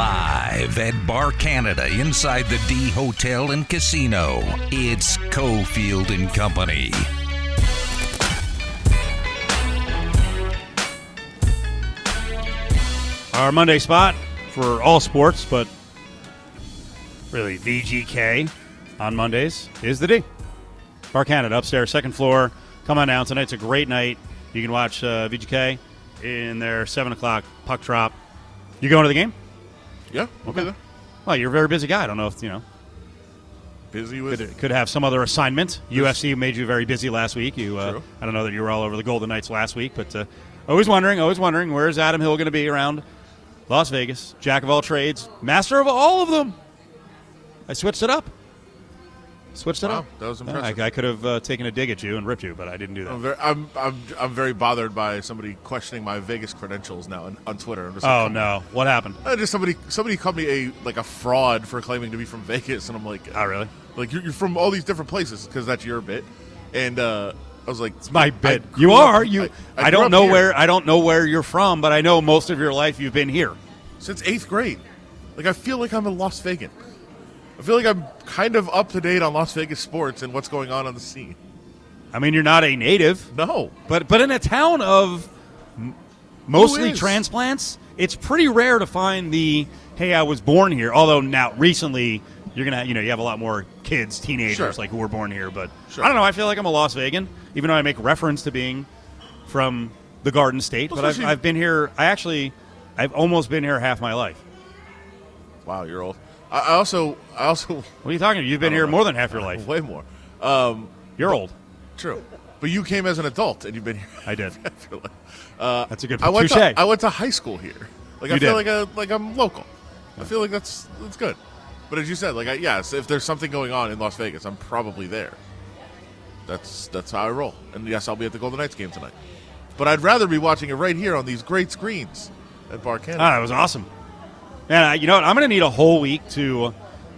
Live at Bar Canada inside the D Hotel and Casino. It's Cofield and Company. Our Monday spot for all sports, but really VGK on Mondays is the D. Bar Canada upstairs, second floor. Come on down. Tonight's a great night. You can watch uh, VGK in their 7 o'clock puck drop. You going to the game? Yeah. Okay. Well, you're a very busy guy. I don't know if, you know, Busy with could, could have some other assignment. UFC made you very busy last week. You, uh, True. I don't know that you were all over the Golden Knights last week, but uh, always wondering, always wondering, where's Adam Hill going to be around Las Vegas? Jack of all trades, master of all of them. I switched it up. Switched it Wow, up. that was impressive. I, I could have uh, taken a dig at you and ripped you, but I didn't do that. I'm very, I'm, I'm, I'm very bothered by somebody questioning my Vegas credentials now on, on Twitter. Like, oh no! What happened? Uh, just somebody, somebody called me a like a fraud for claiming to be from Vegas, and I'm like, Oh really? like you're, you're from all these different places because that's your bit. And uh, I was like, It's my I bit. You up- are you. I, I, grew don't know here. where I don't know where you're from, but I know most of your life you've been here. since eighth grade. Like I feel like I'm a Las Vegas. I feel like I'm kind of up to date on Las Vegas sports and what's going on on the scene. I mean, you're not a native. No, But but in a town of m- mostly transplants, it's pretty rare to find the hey, I was born here. Although now recently you're gonna you know you have a lot more kids, teenagers Sure. like who were born here. But Sure. I don't know. I feel like I'm a Las Vegan, even though I make reference to being from the Garden State. Well, but I've, especially- I've been here. I actually I've almost been here half my life. wow, you're old. I, also, I also, What are you talking? about? You've been here know. more than half your life. way more. Um, You're old. true, but you came as an adult and you've been here. I did. Uh, That's a good I went touche. to I went to high school here. Like I feel did. like a, like I'm local. I feel like that's that's good. But as you said, like I, yes, if there's something going on in Las Vegas, I'm probably there. That's that's how I roll. And yes, I'll be at the Golden Knights game tonight. But I'd rather be watching it right here on these great screens at Bar Canada. Ah, it was awesome. Man, I- you know what? I'm going to need a whole week to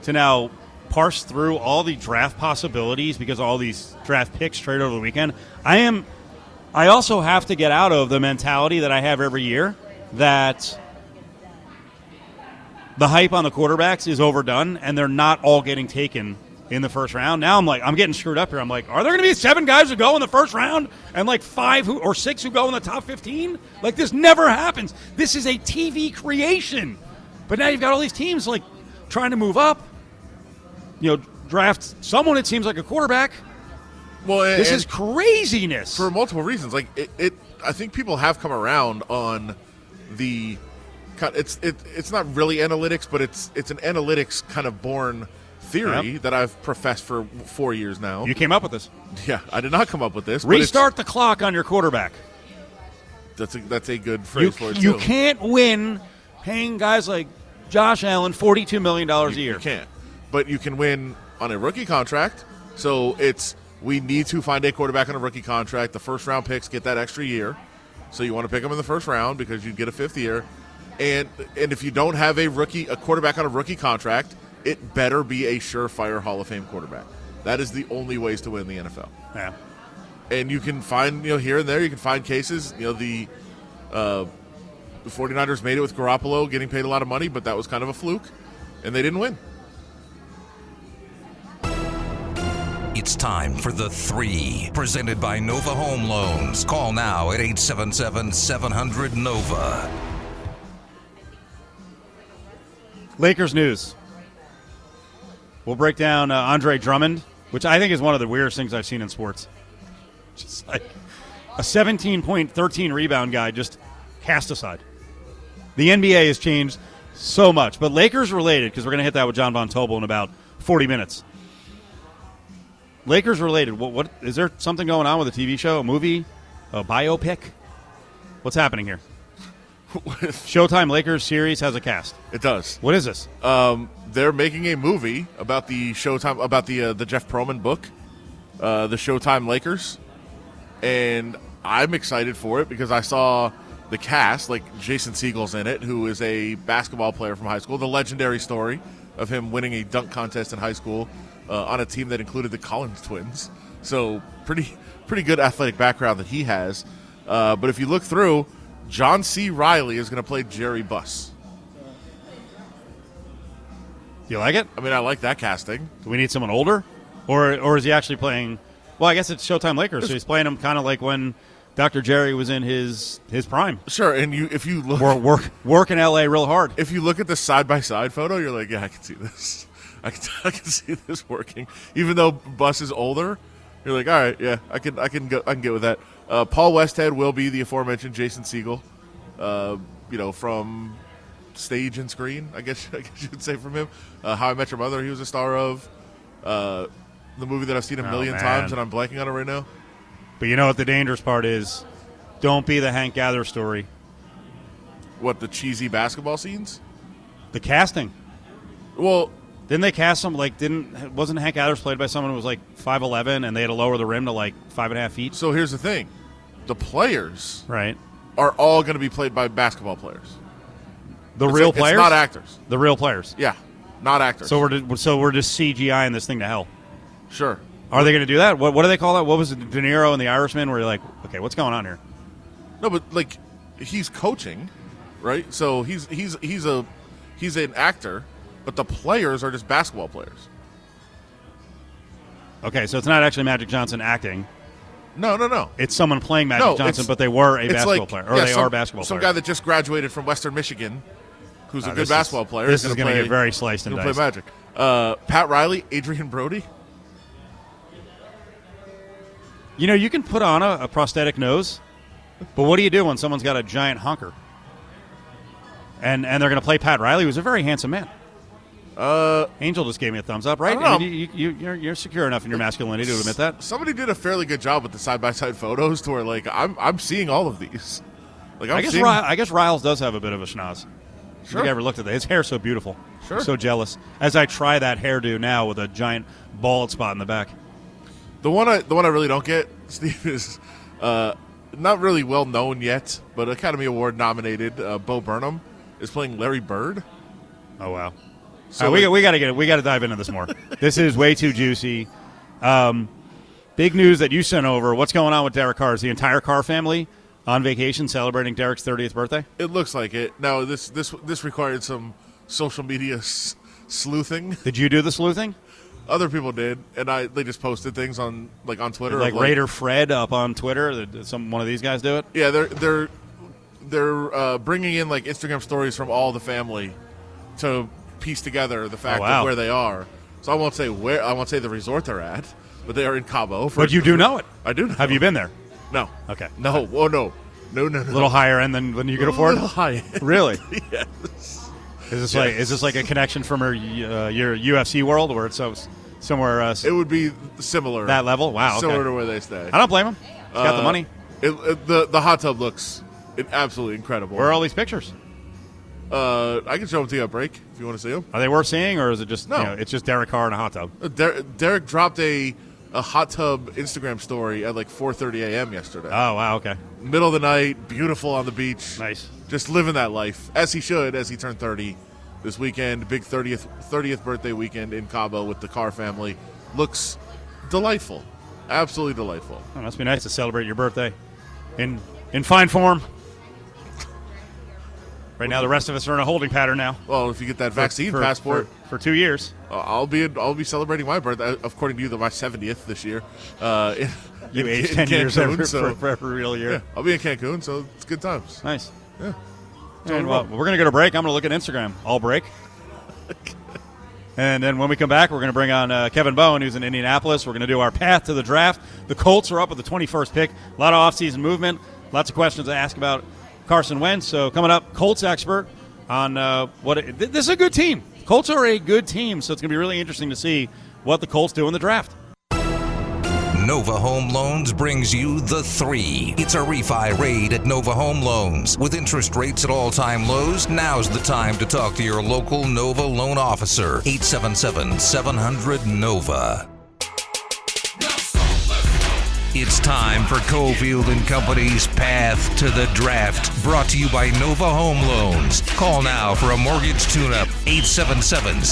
to now parse through all the draft possibilities because all these draft picks trade over the weekend. I am. I also have to get out of the mentality that I have every year that the hype on the quarterbacks is overdone and they're not all getting taken in the first round. Now I'm like, I'm getting screwed up here. I'm like, are there going to be seven guys who go in the first round and like five who, or six who go in the top 15? Like this never happens. This is a TV creation. But now you've got all these teams like trying to move up. You know, draft someone it seems like a quarterback. well, and, This is craziness. for multiple reasons. Like it, it, I think people have come around on the. It's it, it's not really analytics, but it's it's an analytics kind of born theory Yep. that I've professed for four years now. you came up with this. yeah, I did not come up with this. Restart the clock on your quarterback. That's a, that's a good phrase You, for it you too. can't win paying guys like Josh Allen $42 million a year. You can't. But you can win on a rookie contract. So it's we need to find a quarterback on a rookie contract. The first round picks get that extra year. So you want to pick them in the first round because you get a fifth year. And and if you don't have a rookie a quarterback on a rookie contract, it better be a surefire Hall of Fame quarterback. That is the only ways to win the NFL. Yeah. And you can find, you know, here and there you can find cases, you know, the uh, the 49ers made it with Garoppolo getting paid a lot of money, but that was kind of a fluke and they didn't win. It's time for the three, presented by Nova Home Loans. Call now at 877 700 Nova. Lakers news. We'll break down uh, Andre Drummond, which I think is one of the weirdest things I've seen in sports. Just like a 17 point, 13 rebound guy just cast aside. The NBA has changed so much, but Lakers related because we're going to hit that with Jon Von Tobel in about 40 minutes. Lakers related. What, what is there something going on with a TV show, a movie, a biopic? What's happening here? Showtime Lakers series has a cast. It does. What is this? Um, they're making a movie about the Showtime about the uh, the Jeff Pearlman book, uh, the Showtime Lakers, and I'm excited for it because I saw the cast like Jason Segel's in it, who is a basketball player from high school. The legendary story of him winning a dunk contest in high school uh, on a team that included the Collins twins. So pretty pretty good athletic background that he has. Uh, but if you look through, John C. Reilly is going to play Jerry Buss. Do you like it? I mean, I like that casting. Do we need someone older, or or is he actually playing? Well, I guess it's Showtime Lakers, so he's playing him kind of like when Dr. Jerry was in his his prime. Sure, and you if you look Work work work in L.A. real hard. if you look at the side by side photo, you're like, yeah, I can see this. I can, I can see this working. Even though Buss is older, you're like, all right, yeah, I can I can go I can get with that. Uh, Paul Westhead will be the aforementioned Jason Segel. Uh, you know, from stage and screen, I guess I guess you could say from him. Uh, How I Met Your Mother, he was a star of. Uh, the movie that I've seen a Oh, million man. times, and I'm blanking on it right now. But you know what the dangerous part is? Don't be the Hank Gather story. What the cheesy basketball scenes? The casting. Well, Didn't they cast some like didn't wasn't Hank Gathers played by someone who was like five eleven and they had to lower the rim to like five and a half feet? so here's the thing: the players Right. are all going to be played by basketball players. The It's real like- players, It's not actors. The real players. Yeah, not actors. So we're so we're just CGI in this thing to hell. sure. Are they going to do that? What, what do they call that? What was it, De Niro and the Irishman? Where you're like, okay, what's going on here? No, but like he's coaching, right? So he's he's he's a he's an actor, but the players are just basketball players. Okay, so it's not actually Magic Johnson acting. No, no, no. It's someone playing Magic no, Johnson, it's- but they were a it's basketball like- player, or yeah, they some, are basketball Some players. guy that just graduated from Western Michigan, who's Uh, a this good is- basketball player. this is gonna to get very sliced and Play diced. Magic. Uh, Pat Riley, Adrien Brody. You know, you can put on a, a prosthetic nose, but what do you do when someone's got a giant honker? And and they're going to play Pat Riley, who's a very handsome man. Uh, Angel just gave me a thumbs up, right? I don't know. mean, you, you, you're, you're secure enough in your masculinity to admit that. somebody did a fairly good job with the side by side photos, to where like I'm I'm seeing all of these. Like I'm I guess seeing, Ry- I guess Riles does have a bit of a schnoz. I Sure. I ever looked at that. His hair's so beautiful. Sure. I'm so jealous. As I try that hairdo now with a giant bald spot in the back. The one I the one I really don't get, Steve, is uh, not really well known yet, but Academy Award nominated. Uh, Bo Burnham is playing Larry Bird. Oh wow. So right, we, we got to get it. we got to dive into this more. this is way too juicy. Um, big news that you sent over. What's going on with Derek Carr? Is the entire Carr family on vacation celebrating Derek's 30th birthday? It looks like it. Now this this this required some social media s- sleuthing. Did you do the sleuthing? Other people did, and I they just posted things on like on Twitter. Like of, Raider Fred up on Twitter? Did some one of these guys do it? Yeah, they're they're they're uh, bringing in like Instagram stories from all the family to piece together the fact Oh, wow. of where they are. So I won't say where I won't say the resort they're at, but they are in Cabo. For, But you do know it. I do. Know. Have you been there? No. Okay. No. Oh no. No. No. No. A little higher end than, than you could afford? Little high. Really? yes. Is this like is this like a connection from your uh, your UFC world where it's so somewhere uh, It would be similar. that level? Wow. Similar Okay. to where they stay. I don't blame him. He's got the Uh, money. It, it- the the hot tub looks absolutely incredible. Where are all these pictures? Uh, I can show them to you at break if you want to see them. Are they worth seeing, or is it just No. you know, it's just Derek Carr in a hot tub? Uh, Der- Derek dropped a a hot tub Instagram story at like 4:30 a.m. yesterday. Oh wow, okay, Middle of the night, beautiful on the beach. nice. Just living that life as he should as he turned 30 this weekend. Big 30th 30th birthday weekend in Cabo with the Carr family. Looks delightful. Absolutely delightful. Oh, must be nice to celebrate your birthday in in fine form. Right now, the rest of us are in a holding pattern now. Well, if you get that vaccine For- passport, for, for two years. Uh, I'll be I'll be celebrating my birthday. According to you, the my seventieth this year. Uh, in, You in- age in ten years every, so for, every real year. yeah, I'll be in Cancun, so it's good times. Nice. Yeah. And, well, we're going to go to break. I'm going to look at Instagram. All break. and then when we come back, we're going to bring on uh, Kevin Bowen, who's in Indianapolis. We're going to do our path to the draft. The Colts are up with the 21st pick. A lot of offseason movement. Lots of questions to ask about Carson Wentz. So coming up, Colts expert on uh, what it, th- this is a good team. Colts are a good team, so it's going to be really interesting to see what the Colts do in the draft. Nova Home Loans brings you the three. It's a refi raid at Nova Home Loans. With interest rates at all time lows, now's the time to talk to your local Nova loan officer. 877 700 Nova. It's time for Cofield and Company's Path to the Draft, brought to you by Nova Home Loans. Call now for a mortgage tune-up. 877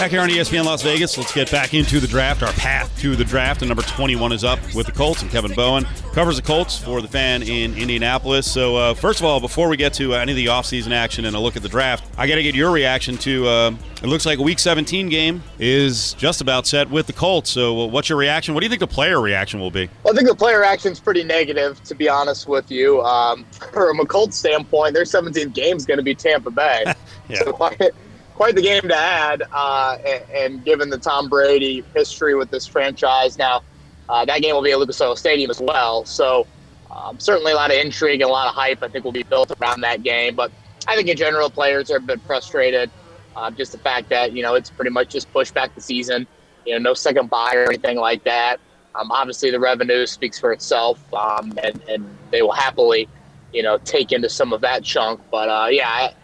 Back here on ESPN Las Vegas, let's get back into the draft, our path to the draft. And number 21 is up with the Colts, and Kevin Bowen covers the Colts for the fan in Indianapolis. So, uh, first of all, before we get to uh, any of the offseason action and a look at the draft, I got to get your reaction to uh, it looks like a Week 17 game is just about set with the Colts. So, uh, what's your reaction? What do you think the player reaction will be? Well, I think the player reaction is pretty negative, to be honest with you. Um, from a Colts standpoint, their 17th game is going to be Tampa Bay. yeah. So, quite the game to add. Uh, and, and, given the Tom Brady history with this franchise, now uh, that game will be at Lucas Oil Stadium as well. So um, certainly a lot of intrigue and a lot of hype. I think will be built around that game. But I think in general, players have been frustrated. Uh, just the fact that you know it's pretty much just pushed back the season. You know, no second bye or anything like that. Um, obviously, the revenue speaks for itself, um, and, and they will happily, you know, take into some of that chunk. But uh, yeah,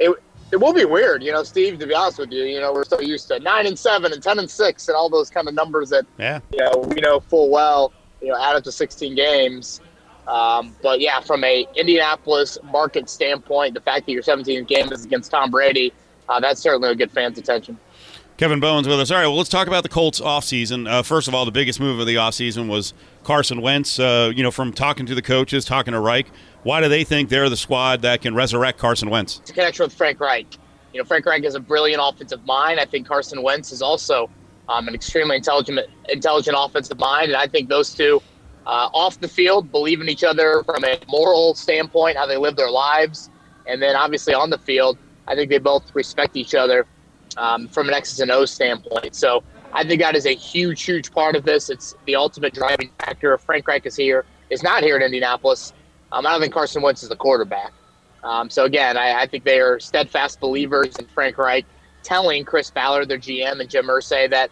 it, it will be weird, you know, Steve. To be honest with you, you know, we're so used to nine and seven and ten and six and all those kind of numbers that yeah, you know, we know full well, you know, add up to sixteen games. Um, but yeah, from a Indianapolis market standpoint, the fact that your 17th game is against Tom Brady, uh, that's certainly a good fan's attention. Kevin Bowen's with us. All right, well, let's talk about the Colts offseason. Uh, first of all, the biggest move of the offseason was Carson Wentz. Uh, you know, from talking to the coaches, talking to Reich, why do they think they're the squad that can resurrect Carson Wentz? It's a connection with Frank Reich. You know, Frank Reich is a brilliant offensive mind. I think Carson Wentz is also um, an extremely intelligent, intelligent offensive mind, and I think those two, uh, off the field, believe in each other from a moral standpoint, how they live their lives, and then obviously on the field, I think they both respect each other um, from an X's and O's standpoint. So I think that is a huge, huge part of this. It's the ultimate driving factor. Frank Reich is here, is not here in Indianapolis. Um, I don't think Carson Wentz is the quarterback. Um, so again, I, I, think they are steadfast believers in Frank Reich telling Chris Ballard, their GM, and Jim Irsay that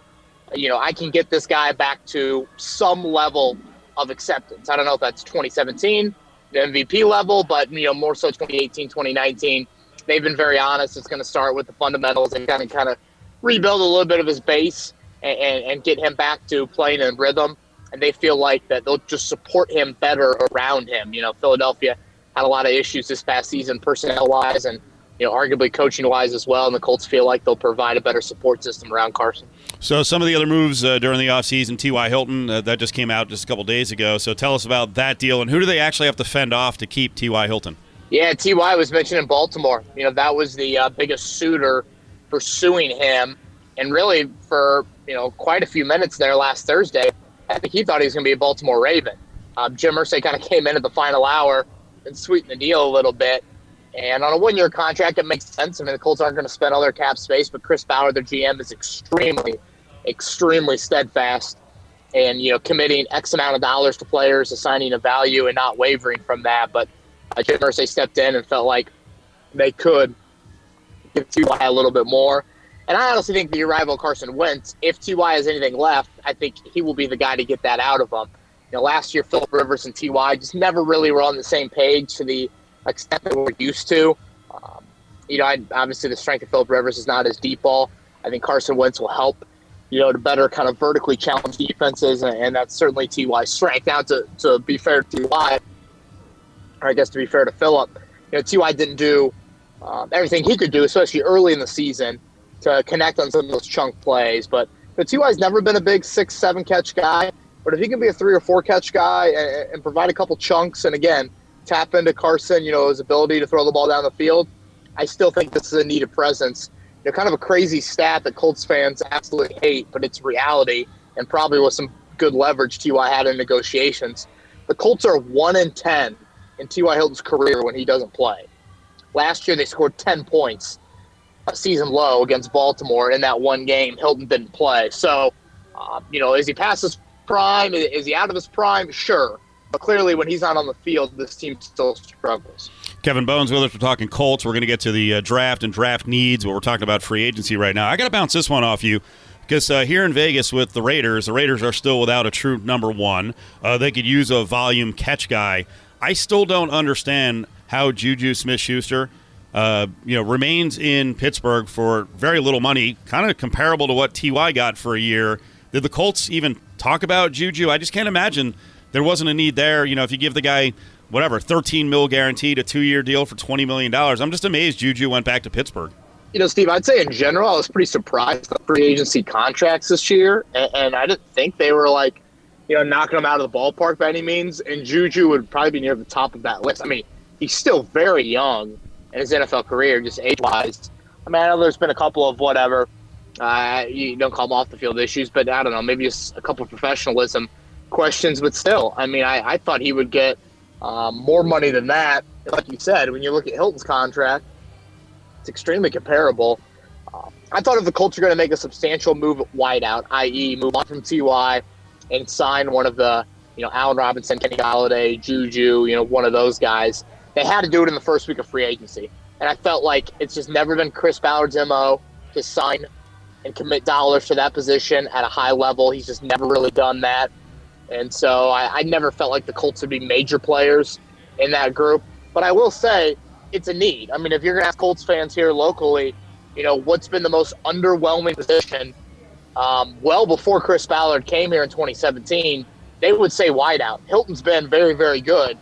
you know I can get this guy back to some level of acceptance. I don't know if that's 2017, the MVP level, but you know more so 2018, 2019. They've been very honest. It's going to start with the fundamentals and kind of kind of rebuild a little bit of his base and, and, and get him back to playing in rhythm and they feel like that they'll just support him better around him. You know, Philadelphia had a lot of issues this past season, personnel wise, and you know, arguably coaching wise as well. And the Colts feel like they'll provide a better support system around Carson. So, some of the other moves uh, during the offseason, T.Y. Hilton, uh, that just came out just a couple days ago. So, tell us about that deal and who do they actually have to fend off to keep T.Y. Hilton? Yeah, T.Y. was mentioned in Baltimore. You know, that was the uh, biggest suitor pursuing him. And really, for, you know, quite a few minutes there last Thursday, I think he thought he was going to be a Baltimore Raven. Um, Jim Irsay kind of came in at the final hour and sweetened the deal a little bit. And on a one-year contract, it makes sense. I mean, the Colts aren't going to spend all their cap space, but Chris Ballard, their GM, is extremely, extremely steadfast and you know committing X amount of dollars to players, assigning a value, and not wavering from that. But uh, Jim Irsay stepped in and felt like they could give T.Y. a little bit more. And I honestly think the arrival of Carson Wentz, if Ty has anything left, I think he will be the guy to get that out of him. You know, last year Philip Rivers and Ty just never really were on the same page to the extent that we're used to. Um, you know, I, obviously the strength of Philip Rivers is not his deep ball. I think Carson Wentz will help. You know, to better kind of vertically challenge defenses, and, and that's certainly Ty's strength. Now, to, to be fair to Ty, or I guess to be fair to Philip, you know, Ty didn't do um, everything he could do, especially early in the season to connect on some of those chunk plays. But the Ty's never been a big six, seven catch guy. But if he can be a three or four catch guy and, and provide a couple chunks, and again tap into Carson, you know his ability to throw the ball down the field, I still think this is a needed presence. You know, kind of a crazy stat that Colts fans absolutely hate, but it's reality, and probably with some good leverage Ty had in negotiations. The Colts are one in ten in Ty Hilton's career when he doesn't play. Last year they scored ten points season low against Baltimore in that one game. Hilton didn't play. So, uh, you know, is he past his prime? Is he out of his prime? Sure. But clearly, when he's not on the field, this team still struggles. Kevin Bowen with us. We're talking Colts. We're going to get to the uh, draft and draft needs, but we're talking about free agency right now. I got to bounce this one off you because uh, here in Vegas with the Raiders, the Raiders are still without a true number one. Uh, they could use a volume catch guy. I still don't understand how Juju Smith Schuster – uh, you know, remains in Pittsburgh for very little money, kind of comparable to what Ty got for a year. Did the Colts even talk about Juju? I just can't imagine there wasn't a need there. You know, if you give the guy whatever 13 mil guaranteed, a two year deal for 20 million dollars, I'm just amazed Juju went back to Pittsburgh. You know, Steve, I'd say in general, I was pretty surprised at free agency contracts this year, and, and I didn't think they were like, you know, knocking them out of the ballpark by any means. And Juju would probably be near the top of that list. I mean, he's still very young in his NFL career, just age wise. I mean, I know there's been a couple of whatever, uh, you don't call them off the field issues, but I don't know, maybe just a couple of professionalism questions. But still, I mean, I, I thought he would get um, more money than that. Like you said, when you look at Hilton's contract, it's extremely comparable. Uh, I thought if the Colts are going to make a substantial move at wideout, i.e., move on from Ty and sign one of the, you know, Allen Robinson, Kenny Golladay, Juju, you know, one of those guys, they had to do it in the first week of free agency. And I felt like it's just never been Chris Ballard's MO to sign and commit dollars to that position at a high level. He's just never really done that. And so I, I never felt like the Colts would be major players in that group. But I will say it's a need. I mean, if you're going to ask Colts fans here locally, you know, what's been the most underwhelming position um, well before Chris Ballard came here in 2017, they would say wideout. Hilton's been very, very good,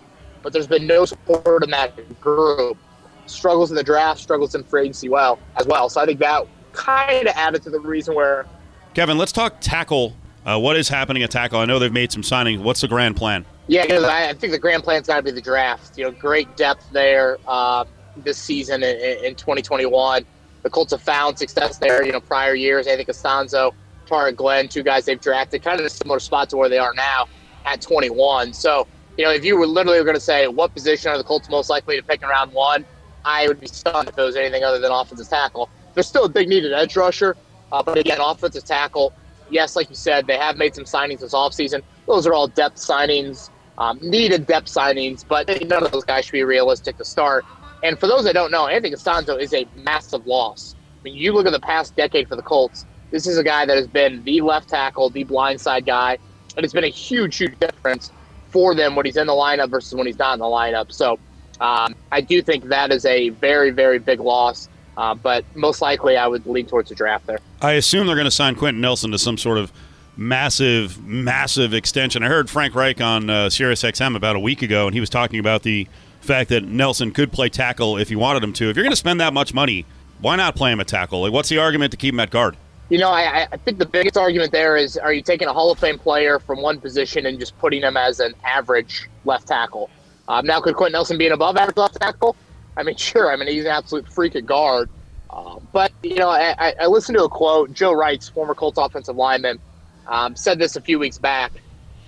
but there's been no support in that group. Struggles in the draft, struggles in free agency well as well. So I think that kind of added to the reason where. Kevin, let's talk tackle. Uh, what is happening at tackle? I know they've made some signings. What's the grand plan? Yeah, I think the grand plan's got to be the draft. You know, great depth there uh, this season in, in, 2021. The Colts have found success there. You know, prior years, I think Castonzo, Tarik Glenn, two guys they've drafted, kind of a similar spot to where they are now at 21. So, you know, if you were literally going to say what position are the Colts most likely to pick in round one, I would be stunned if it was anything other than offensive tackle. There's still a big need at edge rusher, uh, but again, offensive tackle. Yes, like you said, they have made some signings this offseason. Those are all depth signings um, needed depth signings, but none of those guys should be realistic to start. And for those that don't know, Anthony Castonzo is a massive loss. I mean, you look at the past decade for the Colts. This is a guy that has been the left tackle, the blindside guy, and it's been a huge, huge difference for them when he's in the lineup versus when he's not in the lineup. So um, I do think that is a very, very big loss. Uh, but most likely, I would lean towards a draft there. I assume they're going to sign Quenton Nelson to some sort of massive, massive extension. I heard Frank Reich on uh, Sirius XM about a week ago, and he was talking about the fact that Nelson could play tackle if he wanted him to. If you're going to spend that much money, why not play him at tackle? Like, what's the argument to keep him at guard? You know, I, I think the biggest argument there is: Are you taking a Hall of Fame player from one position and just putting him as an average left tackle? Um, now, could Quenton Nelson be an above average left tackle? I mean, sure. I mean, he's an absolute freak at guard. Uh, but you know, I, I listened to a quote. Joe Reitz, former Colts offensive lineman, um, said this a few weeks back.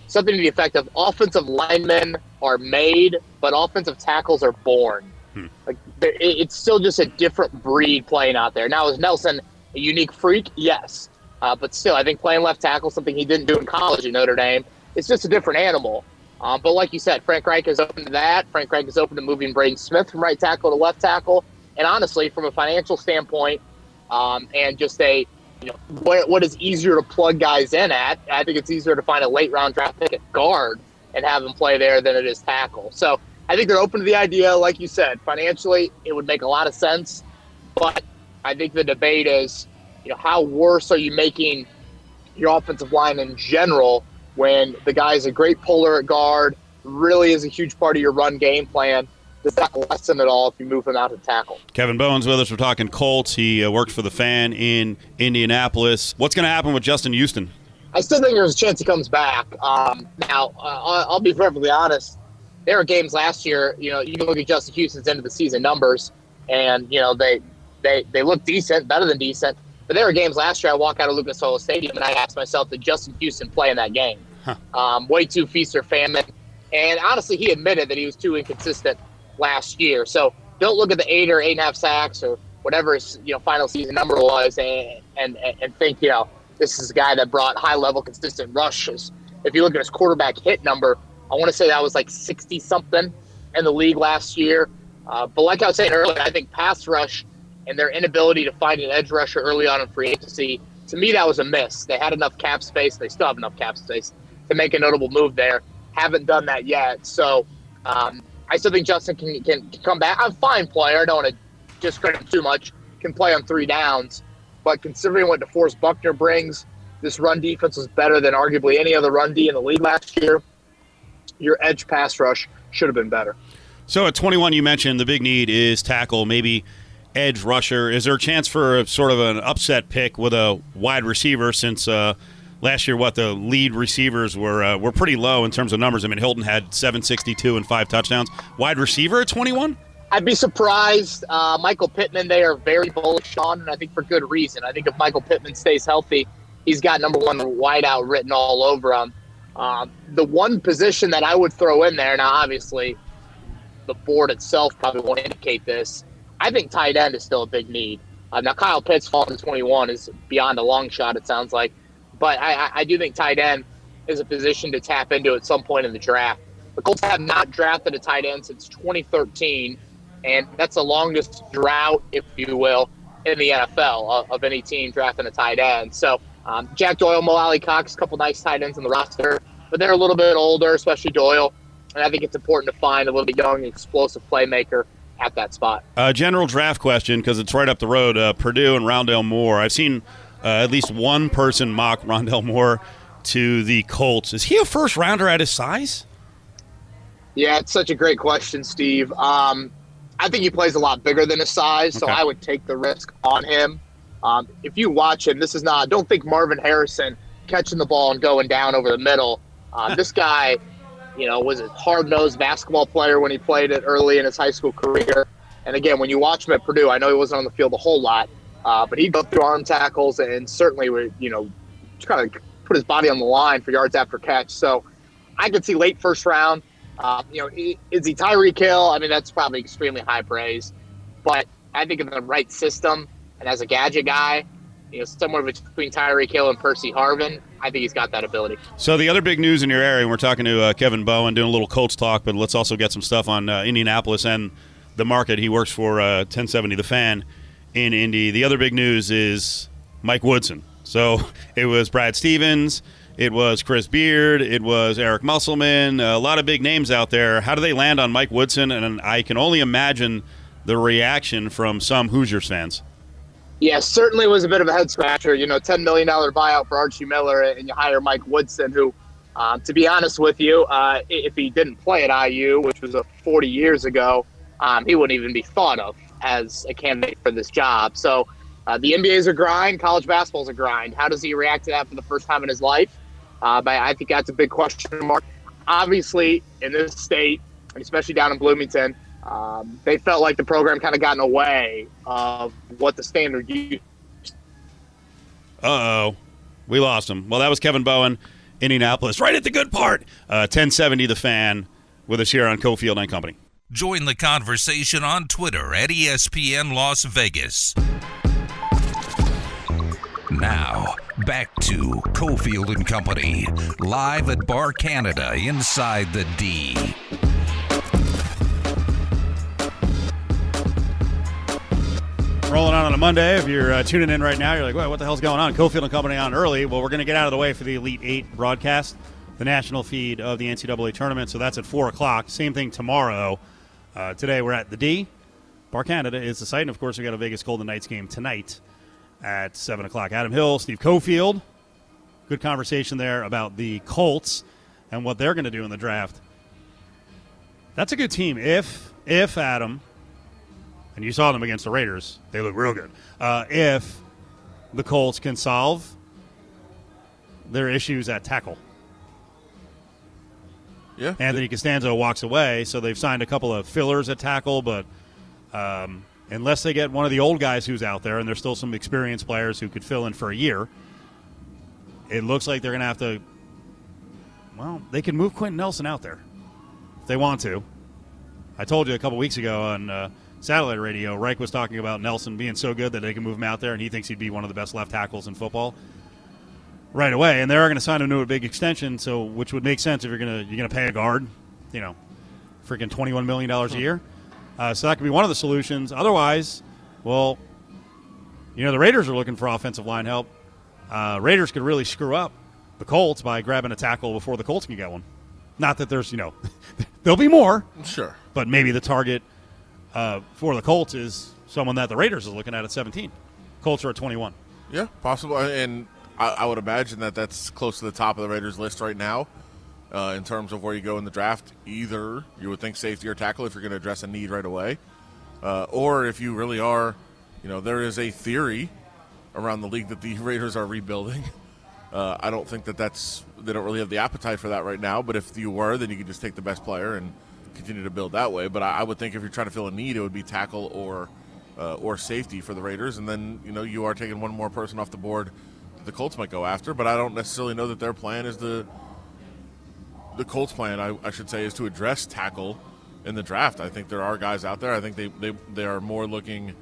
Something to the effect of offensive linemen are made, but offensive tackles are born. Hmm. Like it's still just a different breed playing out there. Now, is Nelson a unique freak? Yes, uh, but still, I think playing left tackle something he didn't do in college at Notre Dame. It's just a different animal. Um, but like you said, Frank Reich is open to that. Frank Reich is open to moving Braden Smith from right tackle to left tackle. And honestly, from a financial standpoint, um, and just a you know, what, what is easier to plug guys in at? I think it's easier to find a late round draft pick at guard and have them play there than it is tackle. So I think they're open to the idea. Like you said, financially, it would make a lot of sense. But I think the debate is, you know, how worse are you making your offensive line in general when the guy is a great puller at guard, really is a huge part of your run game plan, does that lessen at all if you move him out to tackle? Kevin Bowen's with us. We're talking Colts. He uh, worked for the fan in Indianapolis. What's going to happen with Justin Houston? I still think there's a chance he comes back. Um, now, uh, I'll be perfectly honest. There were games last year. You know, you can look at Justin Houston's end of the season numbers, and you know they they they look decent, better than decent. But there were games last year. I walk out of Lucas Oil Stadium and I ask myself, did Justin Houston play in that game? Huh. Um, way too feast or famine. And honestly, he admitted that he was too inconsistent last year. So don't look at the eight or eight and a half sacks or whatever his you know final season number was and and and think you know this is a guy that brought high level consistent rushes. If you look at his quarterback hit number, I want to say that was like sixty something in the league last year. Uh, but like I was saying earlier, I think pass rush and their inability to find an edge rusher early on in free agency, to me that was a miss. They had enough cap space. They still have enough cap space to make a notable move there. Haven't done that yet. So um, I still think Justin can, can, come back. I'm a fine player. I don't want to discredit him too much. Can play on three downs. But considering what DeForest Buckner brings, this run defense was better than arguably any other run D in the league last year. Your edge pass rush should have been better. So at 21, you mentioned the big need is tackle. Maybe edge rusher. Is there a chance for a, sort of an upset pick with a wide receiver since uh, last year what the lead receivers were uh, were pretty low in terms of numbers? I mean, Hilton had 762 and five touchdowns. Wide receiver at 21? I'd be surprised. Uh, Michael Pittman, they are very bullish on, and I think for good reason. I think if Michael Pittman stays healthy, he's got number one wideout written all over him. Um, the one position that I would throw in there, now obviously the board itself probably won't indicate this. I think tight end is still a big need. Uh, now Kyle Pitts falling to 21 is beyond a long shot, it sounds like, but I, I do think tight end is a position to tap into at some point in the draft. The Colts have not drafted a tight end since 2013, and that's the longest drought, if you will, in the NFL of, of any team drafting a tight end. So um, Jack Doyle, Mo Alie-Cox, a couple nice tight ends on the roster, but they're a little bit older, especially Doyle. And I think it's important to find a little bit young, explosive playmaker at that spot. Uh, general draft question because it's right up the road. Uh, Purdue and Rondale Moore. I've seen uh, at least one person mock Rondale Moore to the Colts. Is he a first rounder at his size? Yeah, it's such a great question, Steve. Um, I think he plays a lot bigger than his size, okay. so I would take the risk on him. Um, if you watch him, this is not. Don't think Marvin Harrison catching the ball and going down over the middle. Uh, this guy, you know, was a hard nosed basketball player when he played it early in his high school career. And again, when you watch him at Purdue, I know he wasn't on the field a whole lot, uh, but he'd go through arm tackles and certainly would, you know, kind of put his body on the line for yards after catch. So I could see late first round. Uh, you know, is he Tyreek Hill? I mean, that's probably extremely high praise. But I think in the right system, and as a gadget guy, you know, somewhere between Tyreek Hill and Percy Harvin, I think he's got that ability. So the other big news in your area, we're talking to uh, Kevin Bowen, doing a little Colts talk, but let's also get some stuff on uh, Indianapolis and the market. He works for uh, 1070 The Fan in Indy. The other big news is Mike Woodson. So it was Brad Stevens, it was Chris Beard, it was Eric Musselman, a lot of big names out there. How do they land on Mike Woodson? And I can only imagine the reaction from some Hoosiers fans. Yeah, certainly was a bit of a head scratcher. You know, $10 million buyout for Archie Miller, and you hire Mike Woodson, who, uh, to be honest with you, uh, if he didn't play at IU, which was a 40 years ago, um, he wouldn't even be thought of as a candidate for this job. So uh, the NBA is a grind, college basketball is a grind. How does he react to that for the first time in his life? Uh, but I think that's a big question mark. Obviously, in this state, and especially down in Bloomington, um, they felt like the program kind of got in the way of what the standard used. Uh oh, we lost him. Well, that was Kevin Bowen, Indianapolis, right at the good part. Uh, 1070 The Fan with us here on Cofield and Company. Join the conversation on Twitter at ESPN Las Vegas. Now, back to Cofield and Company, live at Bar Canada inside the D. Rolling on on a Monday. If you're uh, tuning in right now, you're like, what the hell's going on? Cofield and Company on early. Well, we're going to get out of the way for the Elite Eight broadcast, the national feed of the NCAA tournament. So that's at 4 o'clock. Same thing tomorrow. Uh, today we're at the D. Bar Canada is the site. And of course, we got a Vegas Golden Knights game tonight at 7 o'clock. Adam Hill, Steve Cofield. Good conversation there about the Colts and what they're going to do in the draft. That's a good team. If, if Adam, and you saw them against the Raiders. They look real good. Uh, if the Colts can solve their issues at tackle. Yeah. Anthony Castonzo walks away, so they've signed a couple of fillers at tackle, but um, unless they get one of the old guys who's out there, and there's still some experienced players who could fill in for a year, it looks like they're going to have to. Well, they can move Quenton Nelson out there if they want to. I told you a couple weeks ago on uh, satellite radio, Reich was talking about Nelson being so good that they can move him out there, and he thinks he'd be one of the best left tackles in football right away. And they are going to sign him to a big extension, so which would make sense if you're going to you're going to pay a guard, you know, freaking twenty one million dollars a year. Uh, so that could be one of the solutions. Otherwise, well, you know, the Raiders are looking for offensive line help. Uh, Raiders could really screw up the Colts by grabbing a tackle before the Colts can get one. Not that there's, you know, there'll be more. Sure. But maybe the target uh, for the Colts is someone that the Raiders is looking at at 17. Colts are at 21. Yeah, possible. And I, I would imagine that that's close to the top of the Raiders list right now uh, in terms of where you go in the draft. Either you would think safety or tackle if you're going to address a need right away. Uh, or if you really are, you know, there is a theory around the league that the Raiders are rebuilding. Uh, I don't think that that's they don't really have the appetite for that right now. But if you were, then you could just take the best player and continue to build that way. But I, I would think if you're trying to fill a need, it would be tackle or uh, or safety for the Raiders, and then you know you are taking one more person off the board that the Colts might go after. But I don't necessarily know that their plan is the the Colts' plan. I, I should say is to address tackle in the draft. I think there are guys out there. I think they they, they are more looking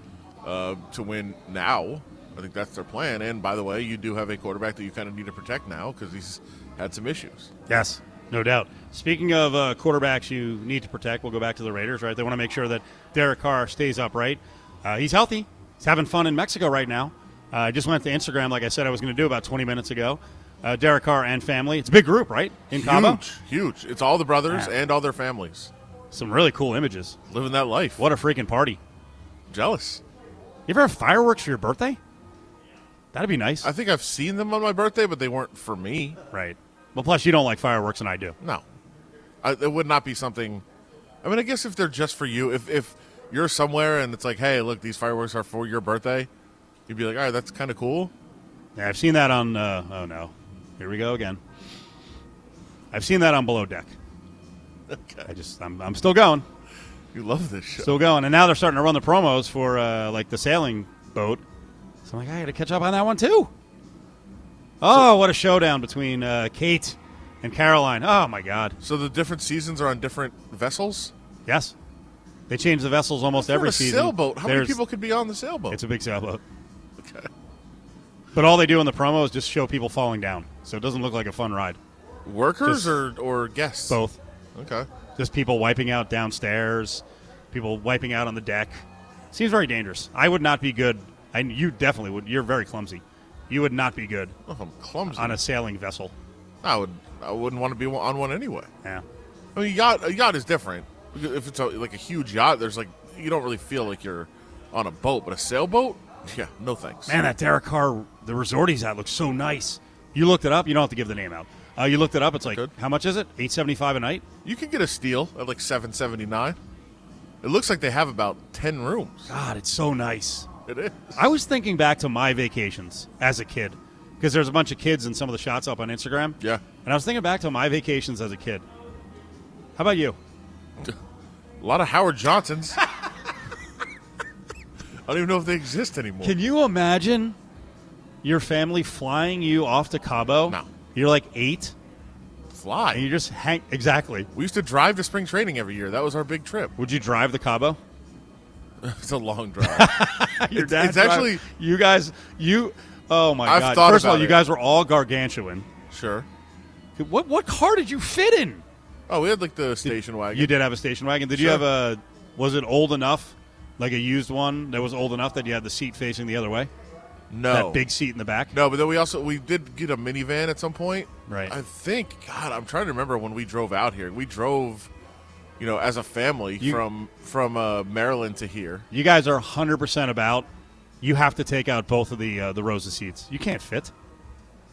uh, to win now. I think that's their plan. And by the way, you do have a quarterback that you kind of need to protect now because he's had some issues. Yes, no doubt. Speaking of uh, quarterbacks you need to protect, we'll go back to the Raiders, right? They want to make sure that Derek Carr stays upright. Uh, he's healthy. He's having fun in Mexico right now. Uh, I just went to Instagram, like I said I was going to do about 20 minutes ago. Uh, Derek Carr and family. It's a big group, right? In Cabo. Huge, huge. It's all the brothers Yeah. and all their families Some really cool images. living that life. What a freaking party. Jealous. You ever have fireworks for your birthday? That'd be nice. I think I've seen them on my birthday, but they weren't for me. right. Well, plus, you don't like fireworks, and I do. No, I, it would not be something. I mean, I guess if they're just for you, if if you're somewhere and it's like, hey, look, these fireworks are for your birthday, you'd be like, all right, that's kind of cool. Yeah, I've seen that on. Uh, oh no, here we go again. I've seen that on Below Deck. Okay. I just, I'm, I'm still going, You love this show. still going, and now they're starting to run the promos for uh, like the sailing boat. So I'm like, I got to catch up on that one too. Oh, what a showdown between uh, Kate and Caroline! Oh my God, So the different seasons are on different vessels. yes, they change the vessels almost every a season. sailboat. How many people could be on the sailboat? It's a big sailboat. okay. But all they do in the promo is just show people falling down, so it doesn't look like a fun ride. Workers Just- or or guests? Both. Okay. Just people wiping out downstairs, people wiping out on the deck. Seems very dangerous. I would not be good. And you definitely would. You're very clumsy. You would not be good I'm clumsy. on a sailing vessel. I would. I wouldn't want to be on one anyway. Yeah. I mean, yacht. A yacht is different. If it's a, like a huge yacht, there's like you don't really feel like you're on a boat, but a sailboat, yeah, no thanks. Man, that Derek Carr, the resort he's at, looks so nice. You looked it up. You don't have to give the name out. Uh, you looked it up. It's like Good. how much is it? Eight seventy five a night. You can get a steal at like seven seventy nine. It looks like they have about ten rooms. God, it's so nice. It is. I was thinking back to my vacations as a kid because there's a bunch of kids in some of the shots up on Instagram. Yeah. And I was thinking back to my vacations as a kid. How about you? A lot of Howard Johnsons. I don't even know if they exist anymore. Can you imagine your family flying you off to Cabo? No. You're like eight, and Fly. you just hang. Exactly. We used to drive to spring training every year. That was our big trip. Would you drive the Cabo? It's a long drive. Your It's- dad it's drive- actually- you guys. You. Oh my I've god! thought First of all, about you it. guys were all gargantuan. sure. What what car did you fit in? Oh, we had like the station wagon. You did have a station wagon. Did you Sure. have a? Was it old enough, like a used one that was old enough that you had the seat facing the other way? No. That big seat in the back. No, but then we also we did get a minivan at some point. Right. I think God, I'm trying to remember when we drove out here. We drove, you know, as a family You- from from uh, Maryland to here. You guys are 100 percent about. You have to take out both of the uh, the rows of seats. You can't fit.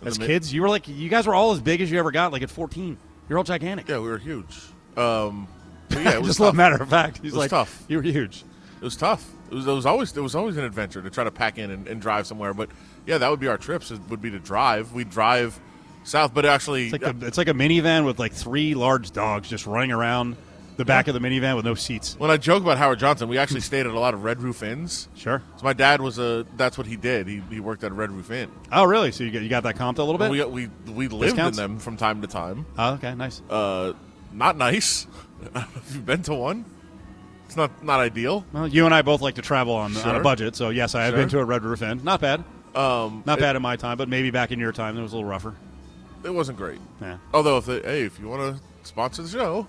As kids, you were like you guys were all as big as you ever got. Like at 14, you're all gigantic. Yeah, we were huge. Um, yeah, it was Just tough. love matter of fact. He's was like tough. You were huge. It was tough. It was, it was always it was always an adventure to try to pack in and, and drive somewhere. But yeah, that would be our trips. It would be to drive. We'd drive south, but actually, It's like a, it's like a minivan with like three large dogs just running around the back of the minivan with no seats. when I joke about Howard Johnson, we actually stayed at a lot of Red Roof Inns. Sure. So my dad was a that's what he did. He, he worked at a Red Roof Inn. Oh, really? So you got, you got that comped a little bit? We we we lived Discounts? in them from time to time. oh, okay, nice. Uh, not nice. Have you been to one? It's not not ideal. Well, you and I both like to travel on, on a Sure. budget, so yes, I have Sure. been to a Red Roof Inn. Not bad. Um, Not it, bad in my time, but maybe back in your time, it was a little rougher. It wasn't great. Yeah, Although if they, hey, if you want to sponsor the show,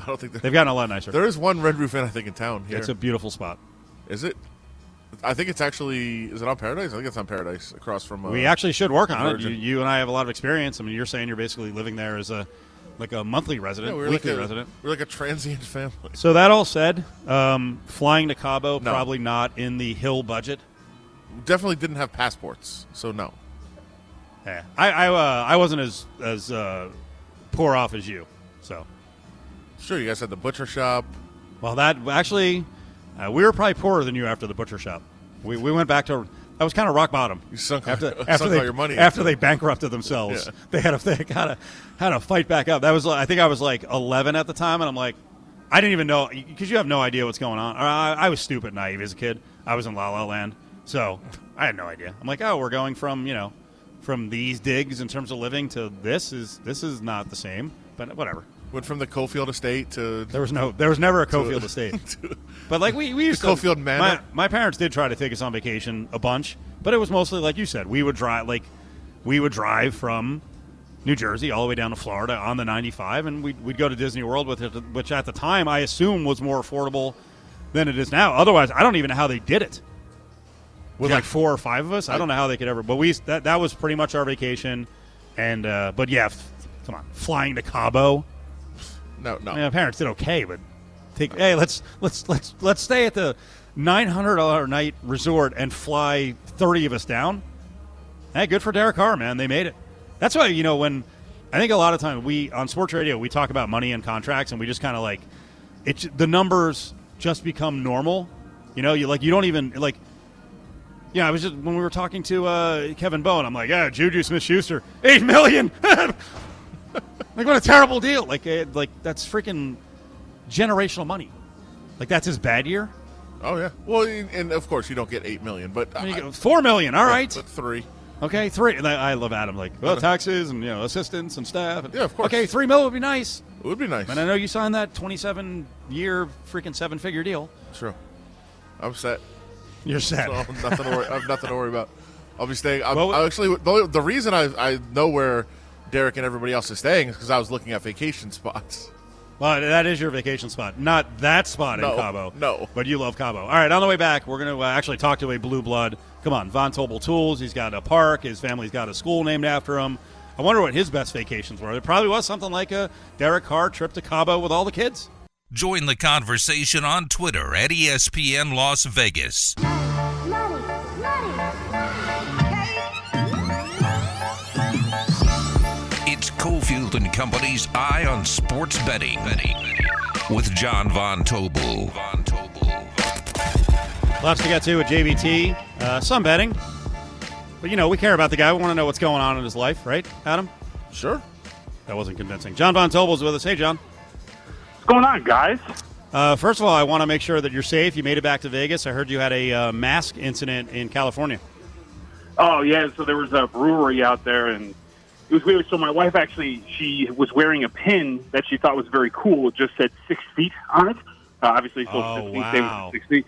I don't think they've gotten a lot nicer. there is one Red Roof Inn I think in town here. It's a beautiful spot. Is it? I think it's actually. Is it on Paradise? I think it's on Paradise, across from. Uh, we actually should work on it. You, you and I have a lot of experience. I mean, you're saying you're basically living there as a like a monthly yeah, resident, we're weekly like a, resident. We're like a transient family. So that all said, um, flying to Cabo No. probably not in the hill budget. Definitely didn't have passports, so no. Yeah, I I, uh, I wasn't as as uh, poor off as you. So Sure, you guys had the butcher shop. well, that actually, Uh, we were probably poorer than you after the butcher shop. We, we went back to that was kind of rock bottom. You sunk- after, sunk after all they your money after they bankrupted themselves. Yeah. They had a they had to had to fight back up. That was I think I was like 11 at the time, and I'm like, I didn't even know because you have no idea what's going on. I, I was stupid, naive as a kid. I was in La La Land, so I had no idea. I'm like, oh, we're going from you know from these digs in terms of living to this is this is not the same, but whatever. Went from the Cofield estate to There was no, there was never a Cofield estate. But like we, we used to, Cofield Manor? My, my parents did try to take us on vacation a bunch, but it was mostly like you said. We would drive, like we would drive from New Jersey all the way down to Florida on the 95, and we'd, we'd go to Disney World with it, which at the time I assume was more affordable than it is now. Otherwise, I don't even know how they did it. With Yeah. like four or five of us, I don't know how they could ever. But we that that was pretty much our vacation, and uh, but yeah, f- come on, flying to Cabo. No, no. I mean, my parents did okay, but take hey, let's let's let's let's stay at the nine hundred dollar night resort and fly thirty of us down. Hey, good for Derek Carr, man. They made it. That's why you know when I think a lot of times we on sports radio we talk about money and contracts and we just kind of like it. The numbers just become normal. You know, you like you don't even like. Yeah, I was just when we were talking to uh, Kevin Bowen. I'm like, yeah, Juju Smith-Schuster, eight million. like what a terrible deal. Like, uh, like that's freaking generational money. Like that's his bad year. Oh yeah. Well, and of course you don't get eight million, but I mean, you I- Four million. All right. but three. Okay, three. And I, I love Adam. Like, well, taxes and you know assistants and staff. And, Yeah, of course. Okay, three mil would be nice. It would be nice. And I know you signed that twenty-seven year freaking seven-figure deal. True. I'm set. You're set. So nothing to worry. I have nothing to worry about. I'll be staying. I'm, Well, I actually, the, the reason I, I know where Derek and everybody else is staying is because I was looking at vacation spots. Well, that is your vacation spot, not that spot No, in Cabo. no. but you love Cabo. All right, on the way back, we're going to uh, actually talk to a blue blood. Come on, Von Tobel Tools. He's got a park. His family's got a school named after him. I wonder what his best vacations were. It probably was something like a Derek Carr trip to Cabo with all the kids. Join the conversation on Twitter at ESPN Las Vegas. Company's Eye on Sports Betting with Jon Von Tobel. Von Tobel. Lots to get to with JVT. Uh, some betting. But, you know, we care about the guy. We want to know what's going on in his life, right, Adam? Sure. That wasn't convincing. Jon Von Tobel's with us. Hey, John. What's going on, guys? Uh, first of all, I want to make sure that you're safe. You made it back to Vegas. I heard you had a uh, mask incident in California. Oh yeah, so there was a brewery out there, and it was weird. So my wife actually, she was wearing a pin that she thought was very cool. It just said six feet on it. Uh, obviously, so Oh, six feet, same wow. as six feet.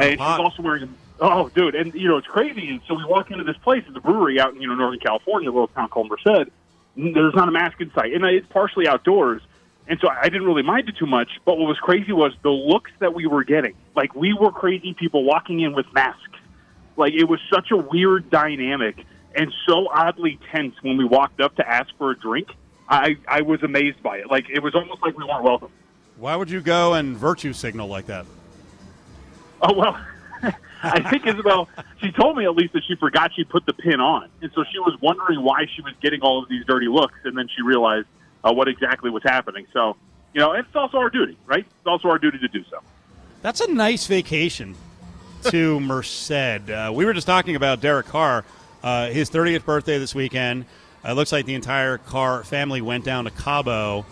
And she's also wearing. A, oh, dude, and you know it's crazy. And so we walk into this place, it's a brewery out in you know Northern California, a little town called Merced. There's not a mask in sight, and it's partially outdoors. And so I didn't really mind it too much. But what was crazy was the looks that we were getting. Like we were crazy people walking in with masks. Like it was such a weird dynamic and so oddly tense when we walked up to ask for a drink. I I was amazed by it. Like it was almost like we weren't welcome. Why would you go and virtue signal like that? Oh well, I think Isabel. She told me at least that she forgot she put the pin on, and so she was wondering why she was getting all of these dirty looks, and then she realized uh, what exactly was happening. So you know, it's also our duty, right? It's also our duty to do so. That's a nice vacation to Merced. Uh, we were just talking about Derek Carr, uh, his 30th birthday this weekend. It looks like the entire Carr family went down to Cabo.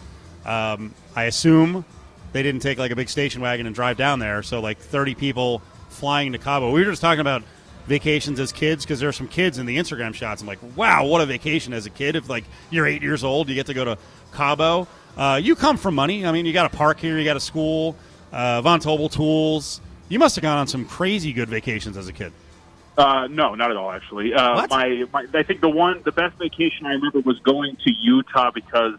Um, I assume they didn't take like a big station wagon and drive down there. So like 30 people flying to Cabo. We were just talking about vacations as kids because there are some kids in the Instagram shots. I'm like, wow, what a vacation as a kid. If like you're eight years old, you get to go to Cabo. Uh, you come from money. I mean, you got a park here, you got a school, uh, Von Tobel tools. You must have gone on some crazy good vacations as a kid. Uh, no, not at all. Actually, uh, What? my, my I think the one the best vacation I remember was going to Utah because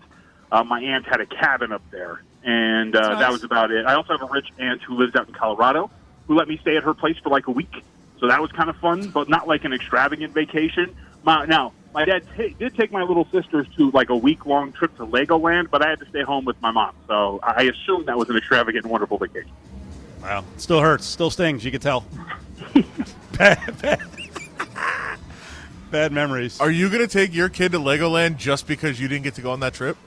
uh, my aunt had a cabin up there, and uh, That's that was about it. I also have a rich aunt who lives out in Colorado who let me stay at her place for like a week, so that was kind of fun, but not like an extravagant vacation. My, now, my dad ta did take my little sisters to like a week long trip to Legoland, but I had to stay home with my mom, so I assume that was an extravagant and wonderful vacation. Wow, still hurts, still stings. You could tell. bad, bad, bad memories. Are you going to take your kid to Legoland just because you didn't get to go on that trip?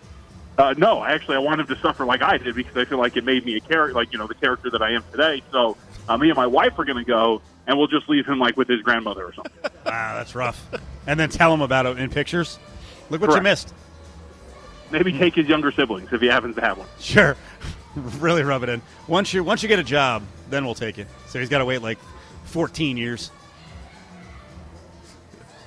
Uh, no, actually, I want him to suffer like I did because I feel like it made me a character, like you know, the character that I am today. So Uh, me and my wife are going to go, and we'll just leave him like with his grandmother or something. Wow, that's rough. And then tell him about it in pictures. Look what you missed. Maybe take his younger siblings if he happens to have one. Sure. really rub it in. Once you once you get a job, then we'll take you. So he's got to wait like 14 years.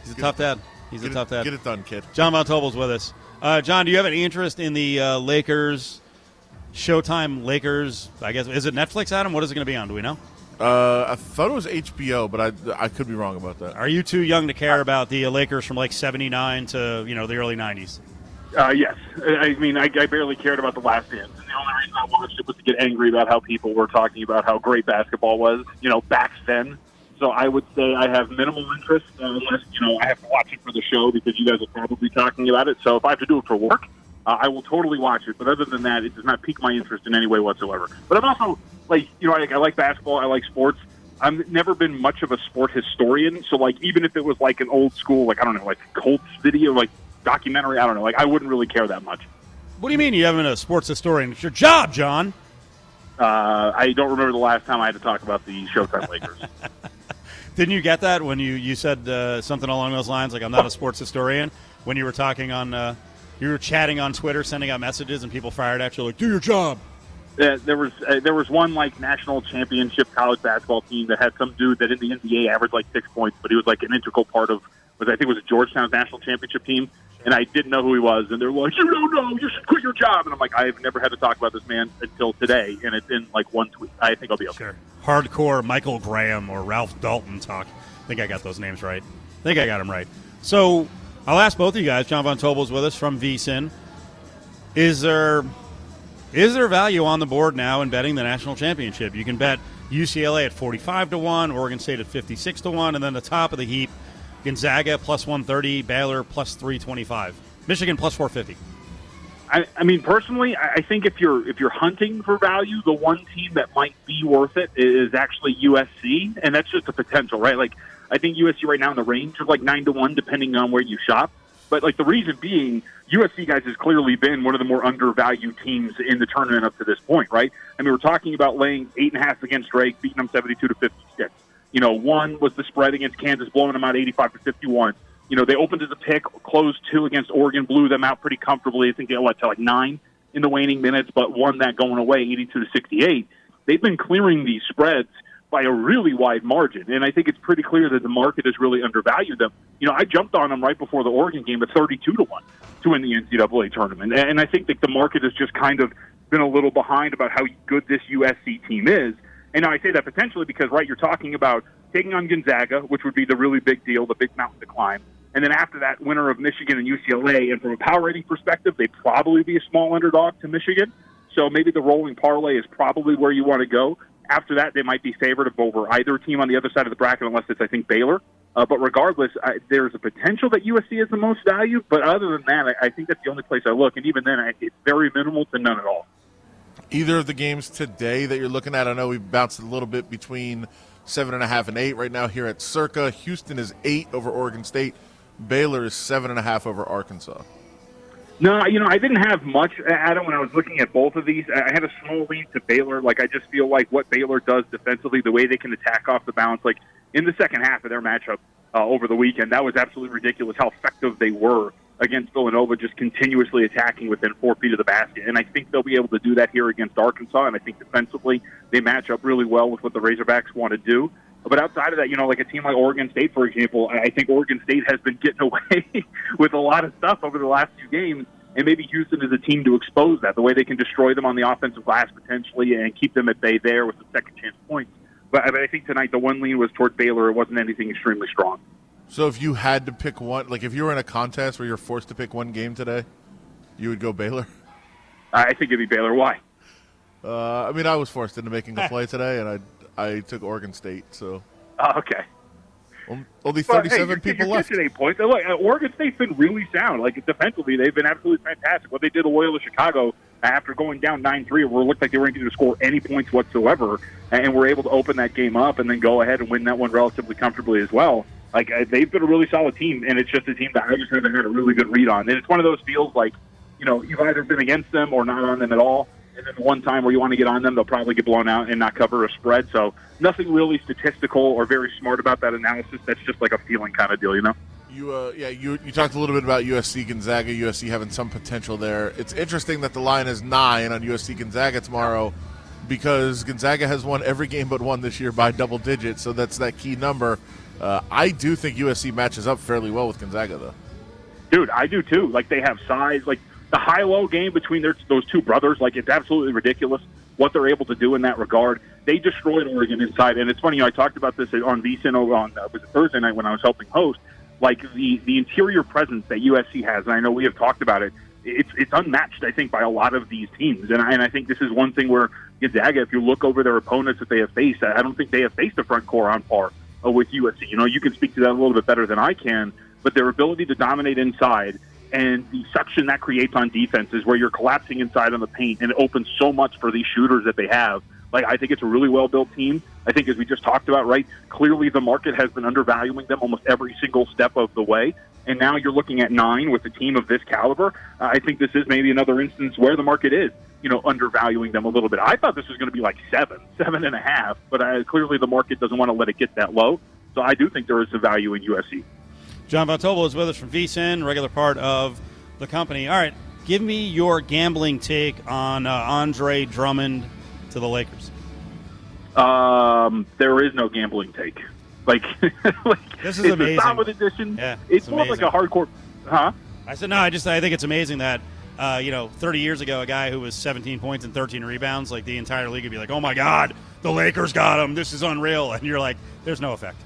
He's a tough dad. He's Get a it, tough dad. get it done, kid. Jon Von Tobel's with us. Uh, John, do you have any interest in the uh, Lakers, Showtime Lakers? I guess is it Netflix, Adam? What is it going to be on? Do we know? Uh, I thought it was HBO, but I I could be wrong about that. Are you too young to care about the uh, Lakers from like '79 to you know the early '90s? Uh, yes, I mean, I, I barely cared about the last dance. And the only reason I watched it was to get angry about how people were talking about how great basketball was, you know, back then. So I would say I have minimal interest, uh, unless you know I have to watch it for the show because you guys are probably talking about it. So if I have to do it for work, uh, I will totally watch it. But other than that, it does not pique my interest in any way whatsoever. But I'm also like, you know, I, I like basketball. I like sports. I've never been much of a sport historian, so like even if it was like an old school, like I don't know, like Colts video, like documentary, I don't know, like I wouldn't really care that much. What do you mean you haven't a sports historian? It's your job, John. Uh, I don't remember the last time I had to talk about the Showtime Lakers. Didn't you get that when you you said uh, something along those lines? Like I'm not a sports historian. When you were talking on, uh, you were chatting on Twitter, sending out messages, and people fired at you like, "Do your job." uh, there was uh, there was one like national championship college basketball team that had some dude that in the NBA averaged like six points, but he was like an integral part of was I think it was Georgetown's national championship team, and I didn't know who he was, and they're like, "You don't know, you should quit your job," and I'm like, "I've never had to talk about this man until today," and it's in like one tweet. I think I'll be okay. Sure. Hardcore Michael Graham or Ralph Dalton talk. I think I got those names right. I think I got them right. So I'll ask both of you guys. Jon Von Tobel's with us from VSIN. Is there is there value on the board now in betting the national championship? You can bet UCLA at forty five to one, Oregon State at fifty six to one, and then the top of the heap, Gonzaga plus one thirty, Baylor plus three twenty five, Michigan plus four fifty. I, I mean, personally, I I think if you're if you're hunting for value, the one team that might be worth it is actually USC, and that's just a potential, right? Like, I think USC right now in the range of like nine to one, depending on where you shop. But like the reason being, USC guys has clearly been one of the more undervalued teams in the tournament up to this point, right? I mean, we're talking about laying eight and a half against Drake, beating them seventy-two to fifty-six. You know, one was the spread against Kansas, blowing them out eighty-five to fifty-one. You know, they opened as a pick, closed two against Oregon, blew them out pretty comfortably. I think they what to like nine in the waning minutes, but won that going away, eighty-two to sixty-eight. They've been clearing these spreads by a really wide margin, and I think it's pretty clear that the market has really undervalued them. You know, I jumped on them right before the Oregon game at thirty-two to one to win the NCAA tournament, and I think that the market has just kind of been a little behind about how good this USC team is. And now I say that potentially because, right, you're talking about taking on Gonzaga, which would be the really big deal, the big mountain to climb. And then after that, winner of Michigan and UCLA. And from a power rating perspective, they'd probably be a small underdog to Michigan. So maybe the rolling parlay is probably where you want to go. After that, they might be favored over either team on the other side of the bracket, unless it's, I think, Baylor. Uh, but regardless, I, there's a potential that USC is the most value. But other than that, I, I think that's the only place I look. And even then, I, it's very minimal to none at all. Either of the games today that you're looking at, I know we've bounced a little bit between seven and a half and eight right now here at Circa. Houston is eight over Oregon State. Baylor is seven and a half over Arkansas. No, you know, I didn't have much, Adam, when I was looking at both of these. I had a small lead to Baylor. Like, I just feel like what Baylor does defensively, the way they can attack off the bounce, like in the second half of their matchup uh, over the weekend, that was absolutely ridiculous how effective they were against Villanova, just continuously attacking within four feet of the basket. And I think they'll be able to do that here against Arkansas. And I think defensively, they match up really well with what the Razorbacks want to do. But outside of that, you know, like a team like Oregon State, for example, I think Oregon State has been getting away with a lot of stuff over the last few games. And maybe Houston is a team to expose that, the way they can destroy them on the offensive glass potentially and keep them at bay there with the second chance points. But I, think tonight the one lean was toward Baylor. It wasn't anything extremely strong. So if you had to pick one, like if you were in a contest where you're forced to pick one game today, you would go Baylor. I think it'd be Baylor. Why? Uh, I mean, I was forced into making a play today, and I I took Oregon State. So Oh, okay. only Well, hey, 37 people you're left. eight points. Look, uh, Oregon State's been really sound. Like defensively, they've been absolutely fantastic. What they did to Loyola Chicago after going down nine three, where it looked like they weren't going to score any points whatsoever, and were able to open that game up and then go ahead and win that one relatively comfortably as well. Like uh, they've been a really solid team, and it's just a team that I just haven't had a really good read on. And it's one of those feels like, you know, you've either been against them or not on them at all. And then the one time where you want to get on them, they'll probably get blown out and not cover a spread. So nothing really statistical or very smart about that analysis. That's just like a feeling kind of deal, you know? You, uh, yeah, you you talked a little bit about USC Gonzaga. USC having some potential there. It's interesting that the line is nine on USC Gonzaga tomorrow, because Gonzaga has won every game but one this year by double digits. So that's that key number. Uh, I do think USC matches up fairly well with Gonzaga, though. Dude, I do too. Like they have size. Like the high-low game between their, those two brothers, like it's absolutely ridiculous what they're able to do in that regard. They destroyed Oregon inside, and it's funny. You know, I talked about this on VSIN on uh, was it Thursday night when I was helping host. Like the the interior presence that USC has, and I know we have talked about it. It's it's unmatched, I think, by a lot of these teams, and I, and I think this is one thing where Gonzaga, if you look over their opponents that they have faced, I don't think they have faced a front court on par with USC. You know, you can speak to that a little bit better than I can, but their ability to dominate inside and the suction that creates on defenses where you're collapsing inside on the paint and it opens so much for these shooters that they have. Like I think it's a really well built team. I think as we just talked about, right? Clearly the market has been undervaluing them almost every single step of the way. And now you're looking at nine with a team of this caliber. Uh, I think this is maybe another instance where the market is, you know, undervaluing them a little bit. I thought this was going to be like seven, seven and a half, but uh, clearly the market doesn't want to let it get that low. So I do think there is a value in USC. Jon Von Tobel is with us from VSIN, regular part of the company. All right, give me your gambling take on uh, Andre Drummond to the Lakers. Um, there is no gambling take. Like, like This is it's amazing. a solid addition. Yeah, it's, it's more like a hardcore, huh? I said no. I just I think it's amazing that uh, you know 30 years ago a guy who was 17 points and 13 rebounds, like the entire league would be like, oh my god, the Lakers got him. This is unreal, and you're like, there's no effect.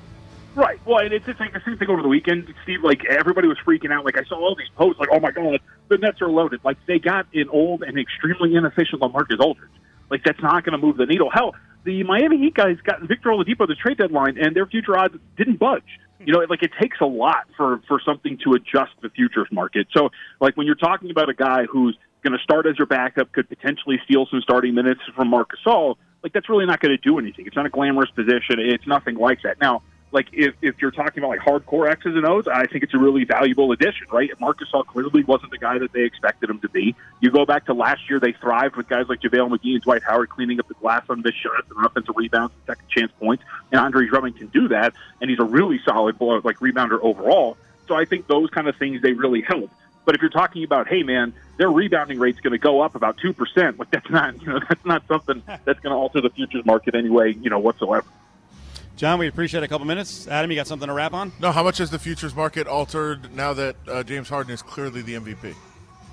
Right. Well, and it's just like the same thing over the weekend. Steve, like everybody was freaking out. Like I saw all these posts, like, "Oh my god, the Nets are loaded." Like they got an old and extremely inefficient LaMarcus Aldridge. Like that's not going to move the needle. Hell, the Miami Heat guys got Victor Oladipo the trade deadline, and their future odds didn't budge. You know, like it takes a lot for for something to adjust the futures market. So, like when you're talking about a guy who's going to start as your backup, could potentially steal some starting minutes from Marc Gasol, like that's really not going to do anything. It's not a glamorous position. It's nothing like that. Now, like if, if you're talking about like hardcore X's and O's, I think it's a really valuable addition, right? Marcus Gasol clearly wasn't the guy that they expected him to be. You go back to last year, they thrived with guys like JaVale McGee and Dwight Howard cleaning up the glass on missed shots and offensive rebounds and second chance points. And Andre Drummond can do that, and he's a really solid like rebounder overall. So I think those kind of things they really help. But if you're talking about, hey man, their rebounding rate's going to go up about two percent, like that's not, you know, that's not something that's going to alter the futures market anyway, you know, whatsoever. John, we appreciate a couple minutes. Adam, you got something to wrap on? No, how much has the futures market altered now that uh, James Harden is clearly the MVP?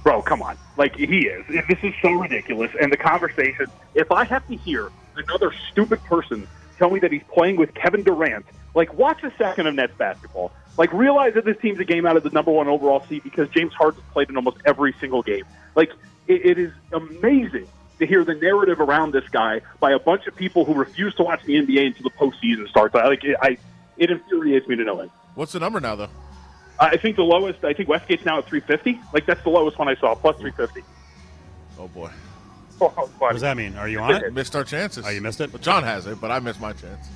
Bro, come on. Like, he is. This is so ridiculous. And the conversation, if I have to hear another stupid person tell me that he's playing with Kevin Durant, like, watch a second of Nets basketball. Like, realize that this team's a game out of the number one overall seed because James Harden's played in almost every single game. Like, it, it is amazing to hear the narrative around this guy by a bunch of people who refuse to watch the NBA until the postseason starts. I, like, it, I, it infuriates me to no end. What's the number now, though? I think the lowest, I think Westgate's now at 350. Like, that's the lowest one I saw, plus 350. Oh boy, Oh, What does that mean? Are you on it? missed our chances. Oh, you missed it? Well, John has it, but I missed my chance.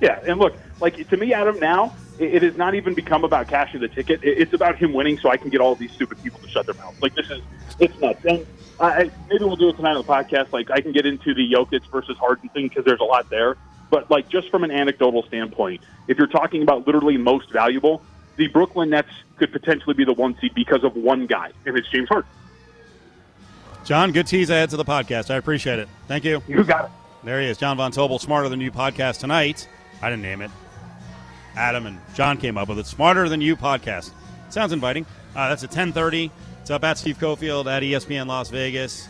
Yeah, and look, like to me, Adam, now it, has not even become about cashing the ticket. It's about him winning, so I can get all these stupid people to shut their mouths. Like this is, it's nuts. And I, I- maybe we'll do it tonight on the podcast. Like I can get into the Jokic versus Harden thing because there's a lot there. But like just from an anecdotal standpoint, if you're talking about literally most valuable, the Brooklyn Nets could potentially be the one seed because of one guy, and it's James Harden. John, good tease ahead to the podcast. I appreciate it. Thank you. You got it. There he is, Jon Von Tobel, Smarter Than You podcast tonight. I didn't name it. Adam and John came up with it. Smarter Than You podcast. Sounds inviting. Uh, that's at 1030. It's up at Steve Cofield, at ESPN Las Vegas,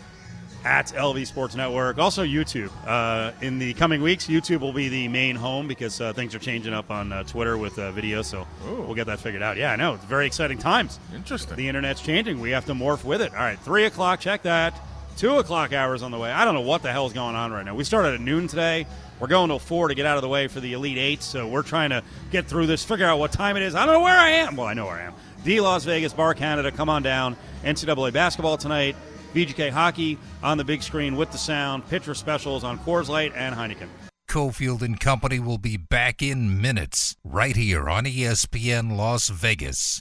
at LV Sports Network. Also YouTube. Uh, in the coming weeks, YouTube will be the main home because uh, things are changing up on uh, Twitter with uh, video, so Ooh. we'll get that figured out. Yeah, I know. It's very exciting times. Interesting. The internet's changing. We have to morph with it. All right, three o'clock. Check that. Two o'clock hours on the way. I don't know what the hell's going on right now. We started at noon today. We're going to four to get out of the way for the Elite Eight. So we're trying to get through this, figure out what time it is. I don't know where I am. Well, I know where I am. The Las Vegas Bar Canada. Come on down. NCAA basketball tonight. VGK hockey on the big screen with the sound. Pitcher specials on Coors Light and Heineken. Cofield and Company will be back in minutes right here on ESPN Las Vegas.